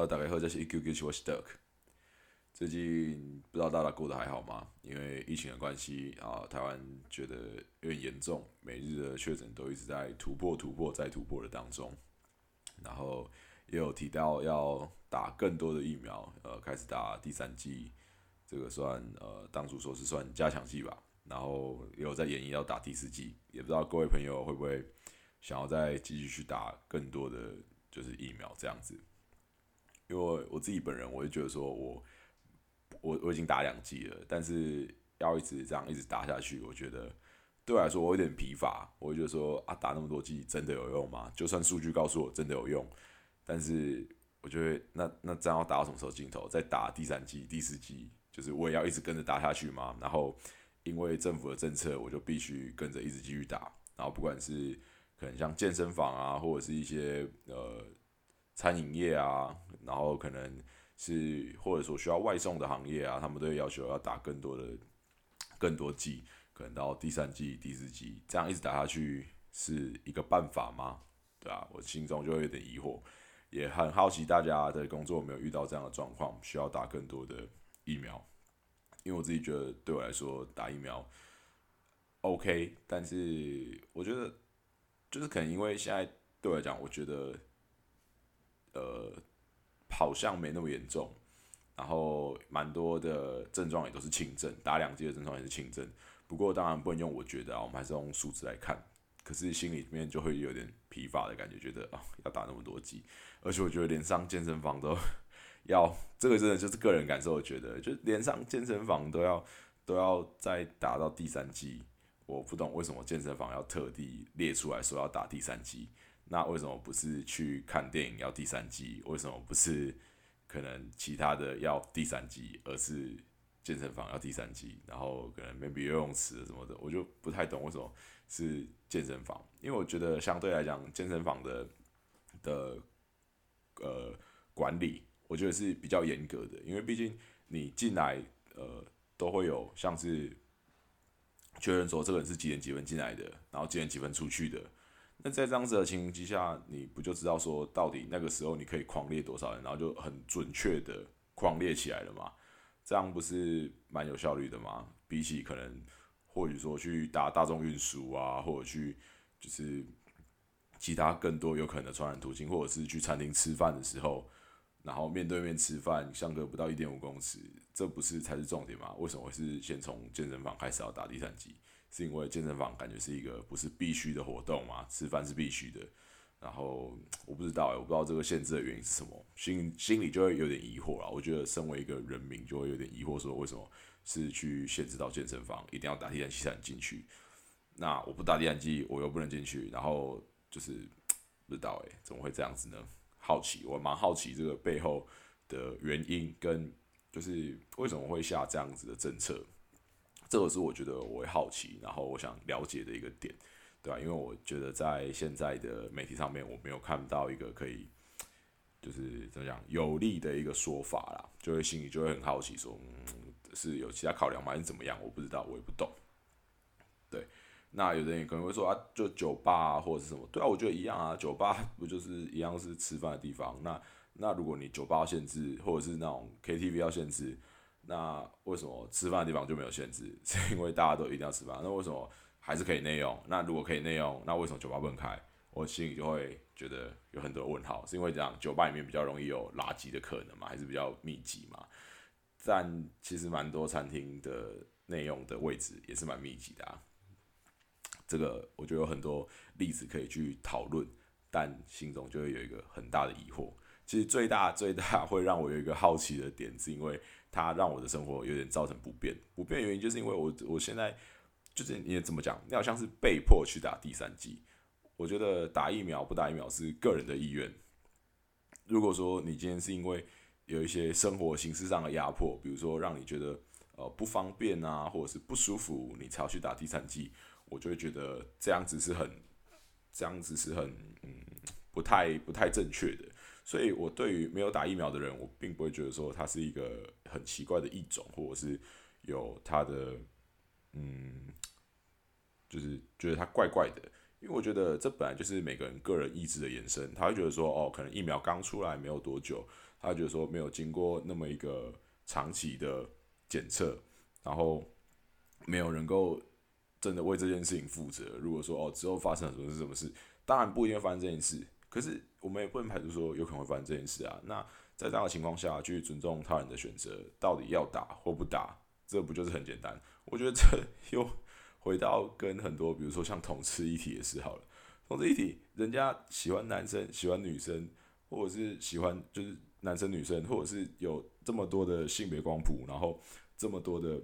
Hello，大家好，这是 EQQ 我是 Duck。最近不知道大家过得还好吗？因为疫情的关系啊，台湾觉得有点严重，每日的确诊都一直在突破、突破再突破的当中。然后也有提到要打更多的疫苗，呃，开始打第三剂，这个算呃，当初说是算加强剂吧。然后也有在演绎要打第四剂，也不知道各位朋友会不会想要再继续去打更多的就是疫苗这样子。因为我自己本人，我就觉得说，我我我已经打两季了，但是要一直这样一直打下去，我觉得对我来说我有点疲乏。我就说啊，打那么多季真的有用吗？就算数据告诉我真的有用，但是我觉得那那这样要打到什么时候尽头？再打第三季、第四季，就是我也要一直跟着打下去吗？然后因为政府的政策，我就必须跟着一直继续打。然后不管是可能像健身房啊，或者是一些呃。餐饮业啊，然后可能是或者说需要外送的行业啊，他们都会要求要打更多的、更多剂，可能到第三季、第四季，这样一直打下去是一个办法吗？对啊，我心中就有点疑惑，也很好奇大家的工作有没有遇到这样的状况，需要打更多的疫苗？因为我自己觉得对我来说打疫苗 OK，但是我觉得就是可能因为现在对我来讲，我觉得。呃，好像没那么严重，然后蛮多的症状也都是轻症，打两剂的症状也是轻症。不过当然不能用我觉得啊，我们还是用数字来看。可是心里面就会有点疲乏的感觉，觉得啊要打那么多剂，而且我觉得连上健身房都要，这个真的就是个人感受，我觉得就连上健身房都要都要再打到第三剂，我不懂为什么健身房要特地列出来说要打第三剂。那为什么不是去看电影要第三季？为什么不是可能其他的要第三季，而是健身房要第三季？然后可能 maybe 游泳池什么的，我就不太懂为什么是健身房。因为我觉得相对来讲，健身房的的呃管理，我觉得是比较严格的。因为毕竟你进来呃都会有像是确认说这个人是几点几分进来的，然后几点几分出去的。那在这样子的情形之下，你不就知道说到底那个时候你可以狂列多少人，然后就很准确的狂列起来了嘛？这样不是蛮有效率的吗？比起可能或许说去搭大众运输啊，或者去就是其他更多有可能的传染途径，或者是去餐厅吃饭的时候，然后面对面吃饭，相隔不到一点五公尺，这不是才是重点吗？为什么会是先从健身房开始要打第三剂？是因为健身房感觉是一个不是必须的活动嘛？吃饭是必须的，然后我不知道哎，我不知道这个限制的原因是什么，心心里就会有点疑惑啊。我觉得身为一个人民，就会有点疑惑，说为什么是去限制到健身房一定要打第三剂才能进去？那我不打第三剂，我又不能进去，然后就是不知道哎，怎么会这样子呢？好奇，我蛮好奇这个背后的原因，跟就是为什么会下这样子的政策。这个是我觉得我会好奇，然后我想了解的一个点，对吧？因为我觉得在现在的媒体上面，我没有看到一个可以，就是怎么讲有利的一个说法啦，就会心里就会很好奇，说嗯，是有其他考量吗？还是怎么样？我不知道，我也不懂。对，那有的人也可能会说啊，就酒吧啊，或者是什么？对啊，我觉得一样啊，酒吧 不就是一样是吃饭的地方？那那如果你酒吧要限制，或者是那种 KTV 要限制？那为什么吃饭的地方就没有限制？是因为大家都一定要吃饭。那为什么还是可以内用？那如果可以内用，那为什么酒吧不能开？我心里就会觉得有很多问号。是因为这样酒吧里面比较容易有垃圾的可能嘛？还是比较密集嘛？但其实蛮多餐厅的内用的位置也是蛮密集的啊。这个我觉得有很多例子可以去讨论，但心中就会有一个很大的疑惑。其实最大最大会让我有一个好奇的点，是因为。它让我的生活有点造成不便，不便原因就是因为我我现在就是你怎么讲，你好像是被迫去打第三剂。我觉得打疫苗不打疫苗是个人的意愿。如果说你今天是因为有一些生活形式上的压迫，比如说让你觉得呃不方便啊，或者是不舒服，你才要去打第三剂，我就会觉得这样子是很这样子是很嗯不太不太正确的。所以，我对于没有打疫苗的人，我并不会觉得说他是一个很奇怪的异种，或者是有他的，嗯，就是觉得他怪怪的。因为我觉得这本来就是每个人个人意志的延伸，他会觉得说，哦，可能疫苗刚出来没有多久，他觉得说没有经过那么一个长期的检测，然后没有能够真的为这件事情负责。如果说哦之后发生什么是什么事，当然不一定会发生这件事，可是我们也不能排除说有可能会发生这件事啊。那在这样的情况下，去尊重他人的选择，到底要打或不打，这不就是很简单？我觉得这又。回到跟很多，比如说像同志一体也是好了，同志一体，人家喜欢男生，喜欢女生，或者是喜欢就是男生女生，或者是有这么多的性别光谱，然后这么多的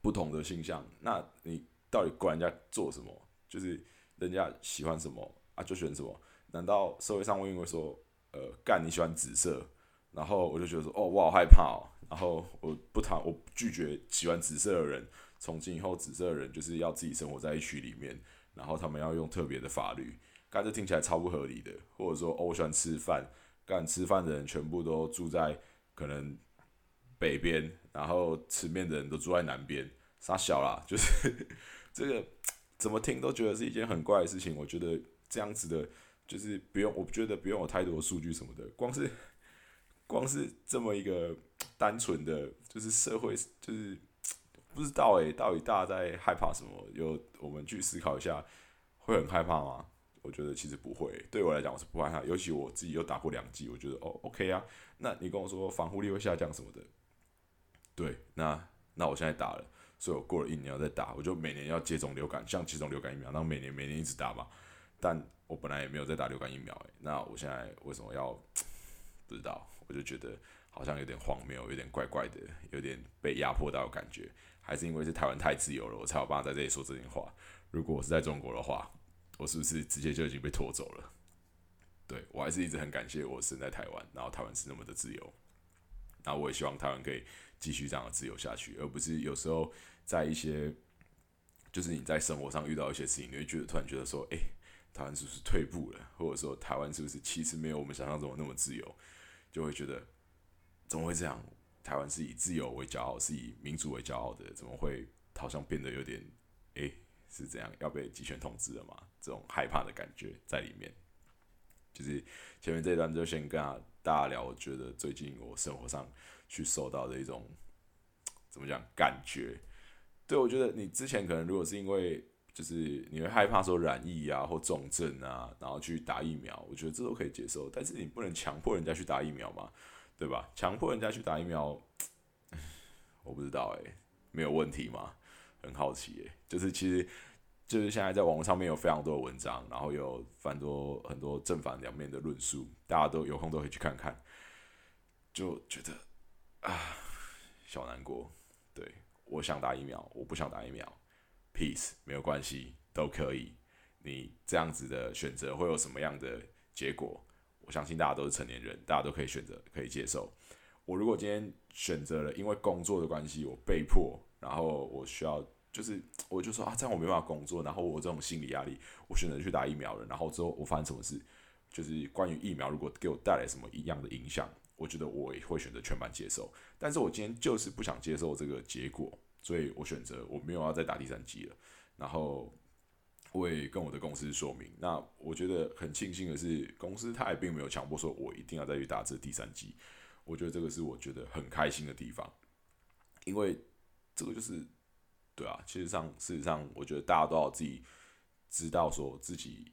不同的性向，那你到底管人家做什么？就是人家喜欢什么啊，就选什么？难道社会上会因为说，呃，干你喜欢紫色，然后我就觉得说，哦，我好害怕哦，然后我不谈，我拒绝喜欢紫色的人。从今以后，紫色的人就是要自己生活在一区里面，然后他们要用特别的法律，干这听起来超不合理的。或者说，哦，我喜欢吃饭，干吃饭的人全部都住在可能北边，然后吃面的人都住在南边，傻小啦，就是 这个怎么听都觉得是一件很怪的事情。我觉得这样子的，就是不用，我觉得不用有太多的数据什么的，光是光是这么一个单纯的，就是社会就是。不知道诶，到底大家在害怕什么？有我们去思考一下，会很害怕吗？我觉得其实不会。对我来讲，我是不害怕。尤其我自己又打过两剂，我觉得哦，OK 啊。那你跟我说防护力会下降什么的，对，那那我现在打了，所以我过了一年要再打，我就每年要接种流感，像接种流感疫苗，然后每年每年一直打嘛。但我本来也没有在打流感疫苗诶，那我现在为什么要不知道？我就觉得好像有点荒谬，有点怪怪的，有点被压迫到感觉。还是因为是台湾太自由了，我才有办法在这里说这些话。如果我是在中国的话，我是不是直接就已经被拖走了？对我还是一直很感谢我生在台湾，然后台湾是那么的自由。那我也希望台湾可以继续这样的自由下去，而不是有时候在一些就是你在生活上遇到一些事情，你会觉得突然觉得说，哎，台湾是不是退步了？或者说台湾是不是其实没有我们想象中那么自由？就会觉得怎么会这样？台湾是以自由为骄傲，是以民主为骄傲的，怎么会好像变得有点，诶，是这样要被集权统治了吗？这种害怕的感觉在里面。就是前面这一段就先跟大家聊，我觉得最近我生活上去受到的一种怎么讲感觉。对我觉得你之前可能如果是因为就是你会害怕说染疫啊或重症啊，然后去打疫苗，我觉得这都可以接受，但是你不能强迫人家去打疫苗嘛。对吧？强迫人家去打疫苗，我不知道哎，没有问题吗？很好奇哎，就是其实就是现在在网络上面有非常多的文章，然后有反多很多正反两面的论述，大家都有空都可以去看看。就觉得啊，小难过。对我想打疫苗，我不想打疫苗，peace 没有关系，都可以。你这样子的选择会有什么样的结果？我相信大家都是成年人，大家都可以选择，可以接受。我如果今天选择了，因为工作的关系，我被迫，然后我需要，就是我就说啊，这样我没办法工作，然后我这种心理压力，我选择去打疫苗了，然后之后我发生什么事，就是关于疫苗如果给我带来什么一样的影响，我觉得我也会选择全盘接受。但是我今天就是不想接受这个结果，所以我选择我没有要再打第三季了，然后。我也跟我的公司说明。那我觉得很庆幸的是，公司他也并没有强迫说我一定要再去打这第三季。我觉得这个是我觉得很开心的地方，因为这个就是对啊。其实上，事实上，我觉得大家都要自己知道说自己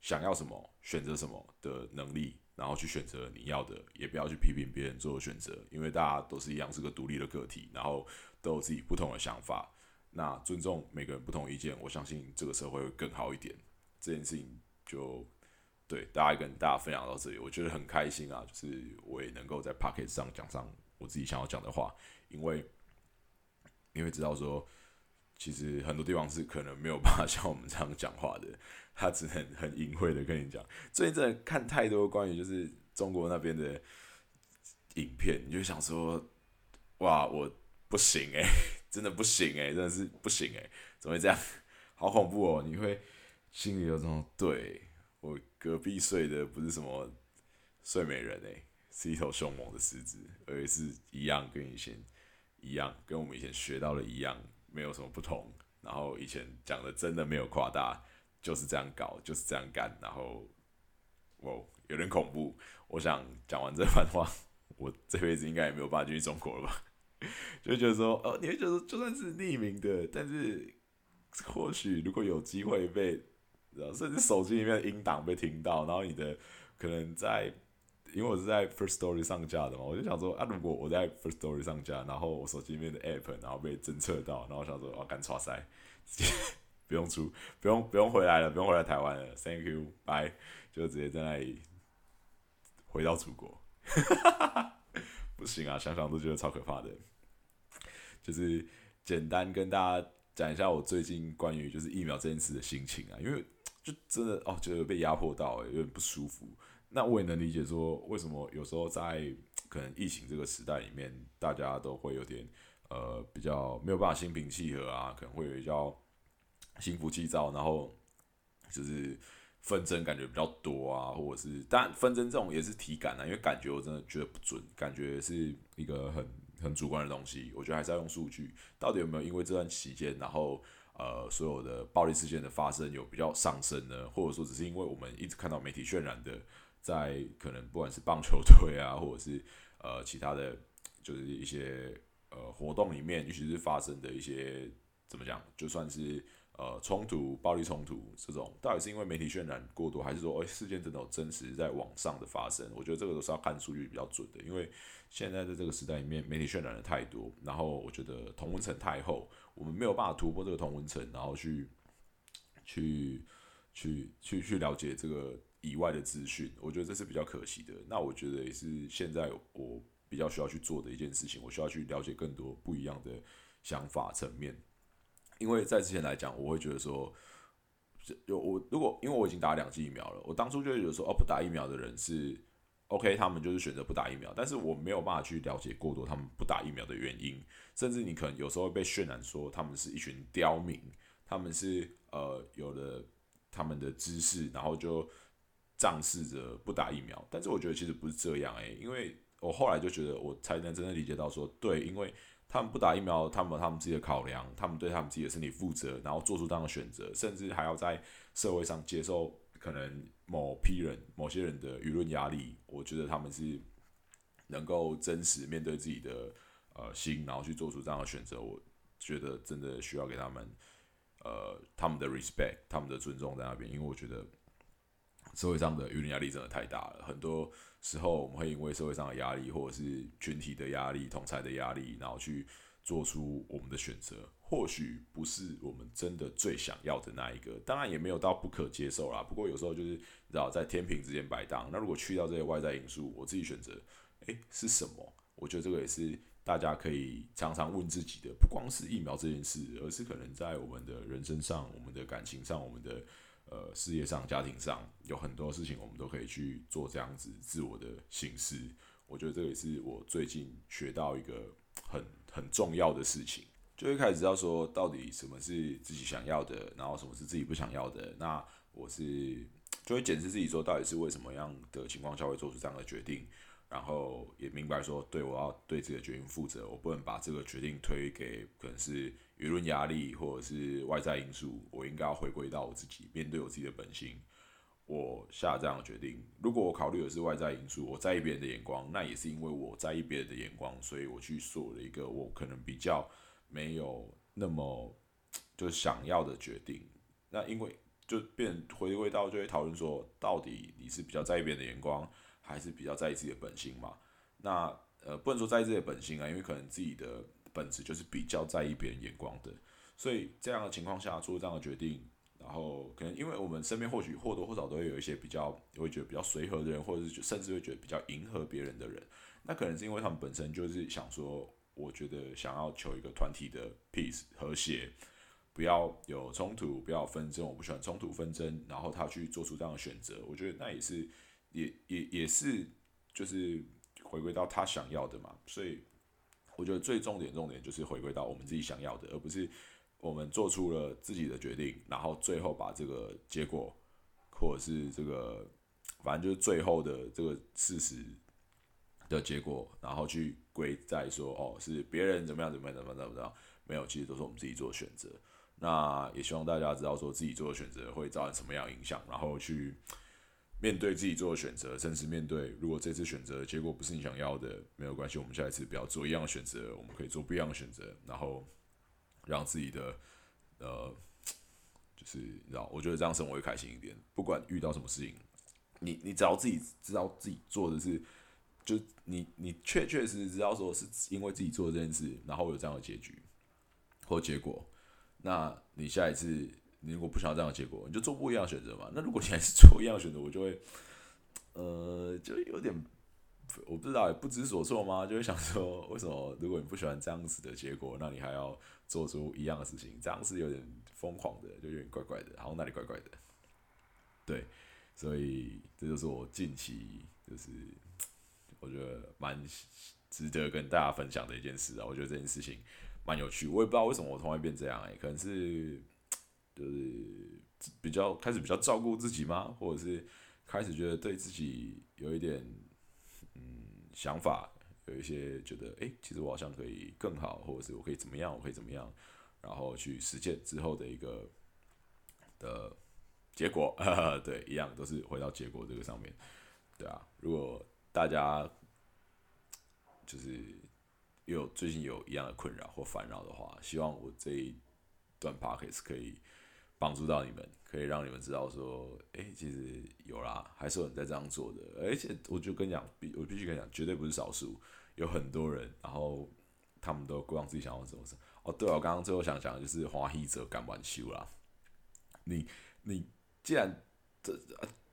想要什么，选择什么的能力，然后去选择你要的，也不要去批评别人做选择，因为大家都是一样，是个独立的个体，然后都有自己不同的想法。那尊重每个人不同意见，我相信这个社会会更好一点。这件事情就对大家跟大家分享到这里，我觉得很开心啊！就是我也能够在 p o c k e t 上讲上我自己想要讲的话，因为因为知道说，其实很多地方是可能没有办法 像我们这样讲话的，他只能很隐晦的跟你讲。最近真的看太多关于就是中国那边的影片，你就想说，哇，我不行诶。真的不行哎，真的是不行哎，怎么会这样？好恐怖哦！你会心里有这种，对我隔壁睡的不是什么睡美人哎，是一头凶猛的狮子，而是一样跟以前一样，跟我们以前学到的一样，没有什么不同。然后以前讲的真的没有夸大，就是这样搞，就是这样干，然后，哦，有点恐怖。我想讲完这番话，我这辈子应该也没有办法去中国了吧？就觉得说，哦，你会觉得就算是匿名的，但是或许如果有机会被，甚至手机里面的音档被听到，然后你的可能在，因为我是在 First Story 上架的嘛，我就想说，啊，如果我在 First Story 上架，然后我手机里面的 App 然后被侦测到，然后我想说，哦，干叉塞，不用出，不用不用回来了，不用回来台湾了，Thank you，bye，就直接在那里回到祖国，不行啊，想想都觉得超可怕的。就是简单跟大家讲一下我最近关于就是疫苗这件事的心情啊，因为就真的哦觉得被压迫到，有点不舒服。那我也能理解说为什么有时候在可能疫情这个时代里面，大家都会有点呃比较没有办法心平气和啊，可能会比较心浮气躁，然后就是纷争感觉比较多啊，或者是当然纷争这种也是体感啊，因为感觉我真的觉得不准，感觉是一个很。很主观的东西，我觉得还是要用数据。到底有没有因为这段期间，然后呃所有的暴力事件的发生有比较上升呢？或者说只是因为我们一直看到媒体渲染的，在可能不管是棒球队啊，或者是呃其他的，就是一些呃活动里面，尤其是发生的一些怎么讲，就算是。呃，冲突、暴力冲突这种，到底是因为媒体渲染过多，还是说，哎，事件真的有真实在网上的发生？我觉得这个都是要看数据比较准的，因为现在在这个时代里面，媒体渲染的太多，然后我觉得同温层太厚，我们没有办法突破这个同温层，然后去去去去去了解这个以外的资讯，我觉得这是比较可惜的。那我觉得也是现在我比较需要去做的一件事情，我需要去了解更多不一样的想法层面。因为在之前来讲，我会觉得说，有我如果因为我已经打两剂疫苗了，我当初就觉得说，哦，不打疫苗的人是 OK，他们就是选择不打疫苗，但是我没有办法去了解过多他们不打疫苗的原因，甚至你可能有时候会被渲染说他们是一群刁民，他们是呃有了他们的知识，然后就仗势着不打疫苗，但是我觉得其实不是这样诶，因为我后来就觉得我才能真正理解到说，对，因为。他们不打疫苗，他们他们自己的考量，他们对他们自己的身体负责，然后做出这样的选择，甚至还要在社会上接受可能某批人、某些人的舆论压力。我觉得他们是能够真实面对自己的呃心，然后去做出这样的选择。我觉得真的需要给他们呃他们的 respect，他们的尊重在那边，因为我觉得社会上的舆论压力真的太大了，很多。时候我们会因为社会上的压力，或者是群体的压力、同才的压力，然后去做出我们的选择。或许不是我们真的最想要的那一个，当然也没有到不可接受啦。不过有时候就是你知道，在天平之间摆荡。那如果去到这些外在因素，我自己选择，诶，是什么？我觉得这个也是大家可以常常问自己的。不光是疫苗这件事，而是可能在我们的人生上、我们的感情上、我们的。呃，事业上、家庭上有很多事情，我们都可以去做这样子自我的形式。我觉得这也是我最近学到一个很很重要的事情，就会开始知道说，到底什么是自己想要的，然后什么是自己不想要的。那我是就会检视自己说，到底是为什么样的情况下会做出这样的决定。然后也明白说，对我要对这个决定负责，我不能把这个决定推给可能是舆论压力或者是外在因素，我应该要回归到我自己，面对我自己的本心，我下这样的决定。如果我考虑的是外在因素，我在意别人的眼光，那也是因为我在意别人的眼光，所以我去做了一个我可能比较没有那么就是想要的决定。那因为就变回归到就会讨论说，到底你是比较在意别人的眼光？还是比较在意自己的本心嘛？那呃，不能说在意自己的本心啊，因为可能自己的本质就是比较在意别人眼光的，所以这样的情况下做这样的决定，然后可能因为我们身边或许或多或少都会有一些比较会觉得比较随和的人，或者是甚至会觉得比较迎合别人的人，那可能是因为他们本身就是想说，我觉得想要求一个团体的 peace 和谐，不要有冲突，不要纷争，我不喜欢冲突纷争，然后他去做出这样的选择，我觉得那也是。也也也是，就是回归到他想要的嘛，所以我觉得最重点重点就是回归到我们自己想要的，而不是我们做出了自己的决定，然后最后把这个结果或者是这个反正就是最后的这个事实的结果，然后去归在说哦是别人怎么样怎么样怎么怎么样，没有，其实都是我们自己做的选择。那也希望大家知道说自己做的选择会造成什么样的影响，然后去面对自己做的选择，甚至面对如果这次选择结果不是你想要的，没有关系，我们下一次不要做一样的选择，我们可以做不一样的选择，然后让自己的呃，就是你知道，我觉得这样生活会开心一点。不管遇到什么事情，你你只要自己知道自己做的是。就你，你确确实实知道说是因为自己做这件事，然后有这样的结局或结果，那你下一次你如果不想要这样的结果，你就做不一样的选择嘛。那如果你还是做一样的选择，我就会，呃，就有点我不知道不知所措吗？就会想说，为什么如果你不喜欢这样子的结果，那你还要做出一样的事情？这样是有点疯狂的，就有点怪怪的，好像哪里怪怪的。对，所以这就是我近期就是。我觉得蛮值得跟大家分享的一件事啊！我觉得这件事情蛮有趣，我也不知道为什么我突然变这样哎，可能是就是比较开始比较照顾自己吗？或者是开始觉得对自己有一点嗯想法，有一些觉得哎，其实我好像可以更好，或者是我可以怎么样，我可以怎么样，然后去实践之后的一个的结果，对，一样都是回到结果这个上面，对啊，如果。大家就是有最近有一样的困扰或烦恼的话，希望我这一段 p o c k e t 可以帮助到你们，可以让你们知道说，哎，其实有啦，还是有人在这样做的。而且我就跟你讲，必我必须跟你讲，绝对不是少数，有很多人，然后他们都规划自己想要怎么事。哦，对啊，我刚刚最后想讲的就是华裔者敢玩修啦。你你既然这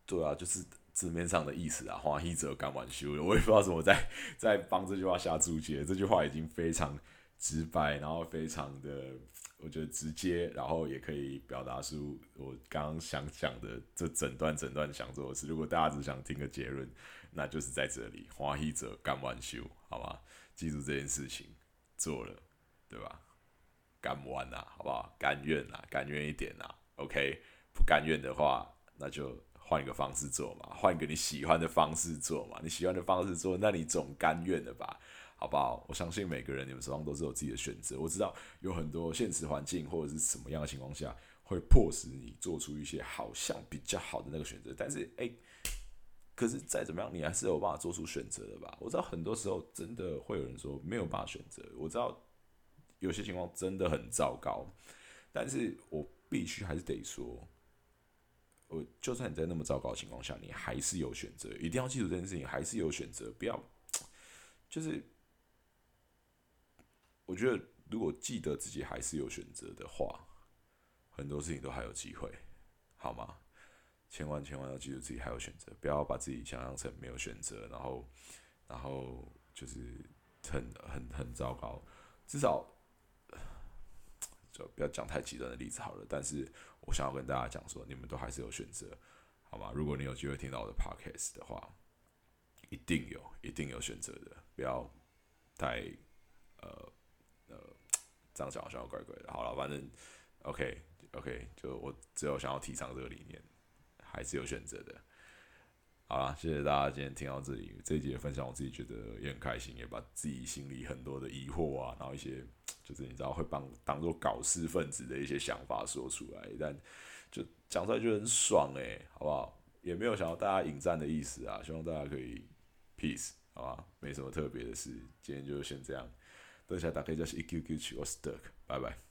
对啊，就是。字面上的意思啊，花一者干完修，我也不知道怎么在在帮这句话下注解。这句话已经非常直白，然后非常的我觉得直接，然后也可以表达出我刚刚想讲的这整段整段想做的事。如果大家只想听个结论，那就是在这里，花一者干完修，好吧？记住这件事情，做了，对吧？干完呐，好不好？甘愿呐，甘愿一点呐，OK？不甘愿的话，那就。换一个方式做嘛，换一个你喜欢的方式做嘛，你喜欢的方式做，那你总甘愿的吧，好不好？我相信每个人你们手上都是有自己的选择。我知道有很多现实环境或者是什么样的情况下，会迫使你做出一些好像比较好的那个选择。但是，诶，可是再怎么样，你还是有办法做出选择的吧？我知道很多时候真的会有人说没有办法选择。我知道有些情况真的很糟糕，但是我必须还是得说。我就算你在那么糟糕的情况下，你还是有选择。一定要记住这件事情，还是有选择。不要，就是我觉得，如果记得自己还是有选择的话，很多事情都还有机会，好吗？千万千万要记住自己还有选择，不要把自己想象成没有选择，然后，然后就是很很很糟糕。至少。就不要讲太极端的例子好了，但是我想要跟大家讲说，你们都还是有选择，好吗？如果你有机会听到我的 podcast 的话，一定有，一定有选择的，不要太呃这样讲好像怪怪的。好了，反正 OK OK，就我只有想要提倡这个理念，还是有选择的。好了，谢谢大家今天听到这里，这一节分享我自己觉得也很开心，也把自己心里很多的疑惑啊，然后一些就是你知道会帮当做搞事分子的一些想法说出来，但就讲出来就很爽诶，好不好？也没有想要大家引战的意思啊，希望大家可以 peace，好吧？没什么特别的事，今天就先这样，等下打开就是一 Q Q 去我 stuck，拜拜。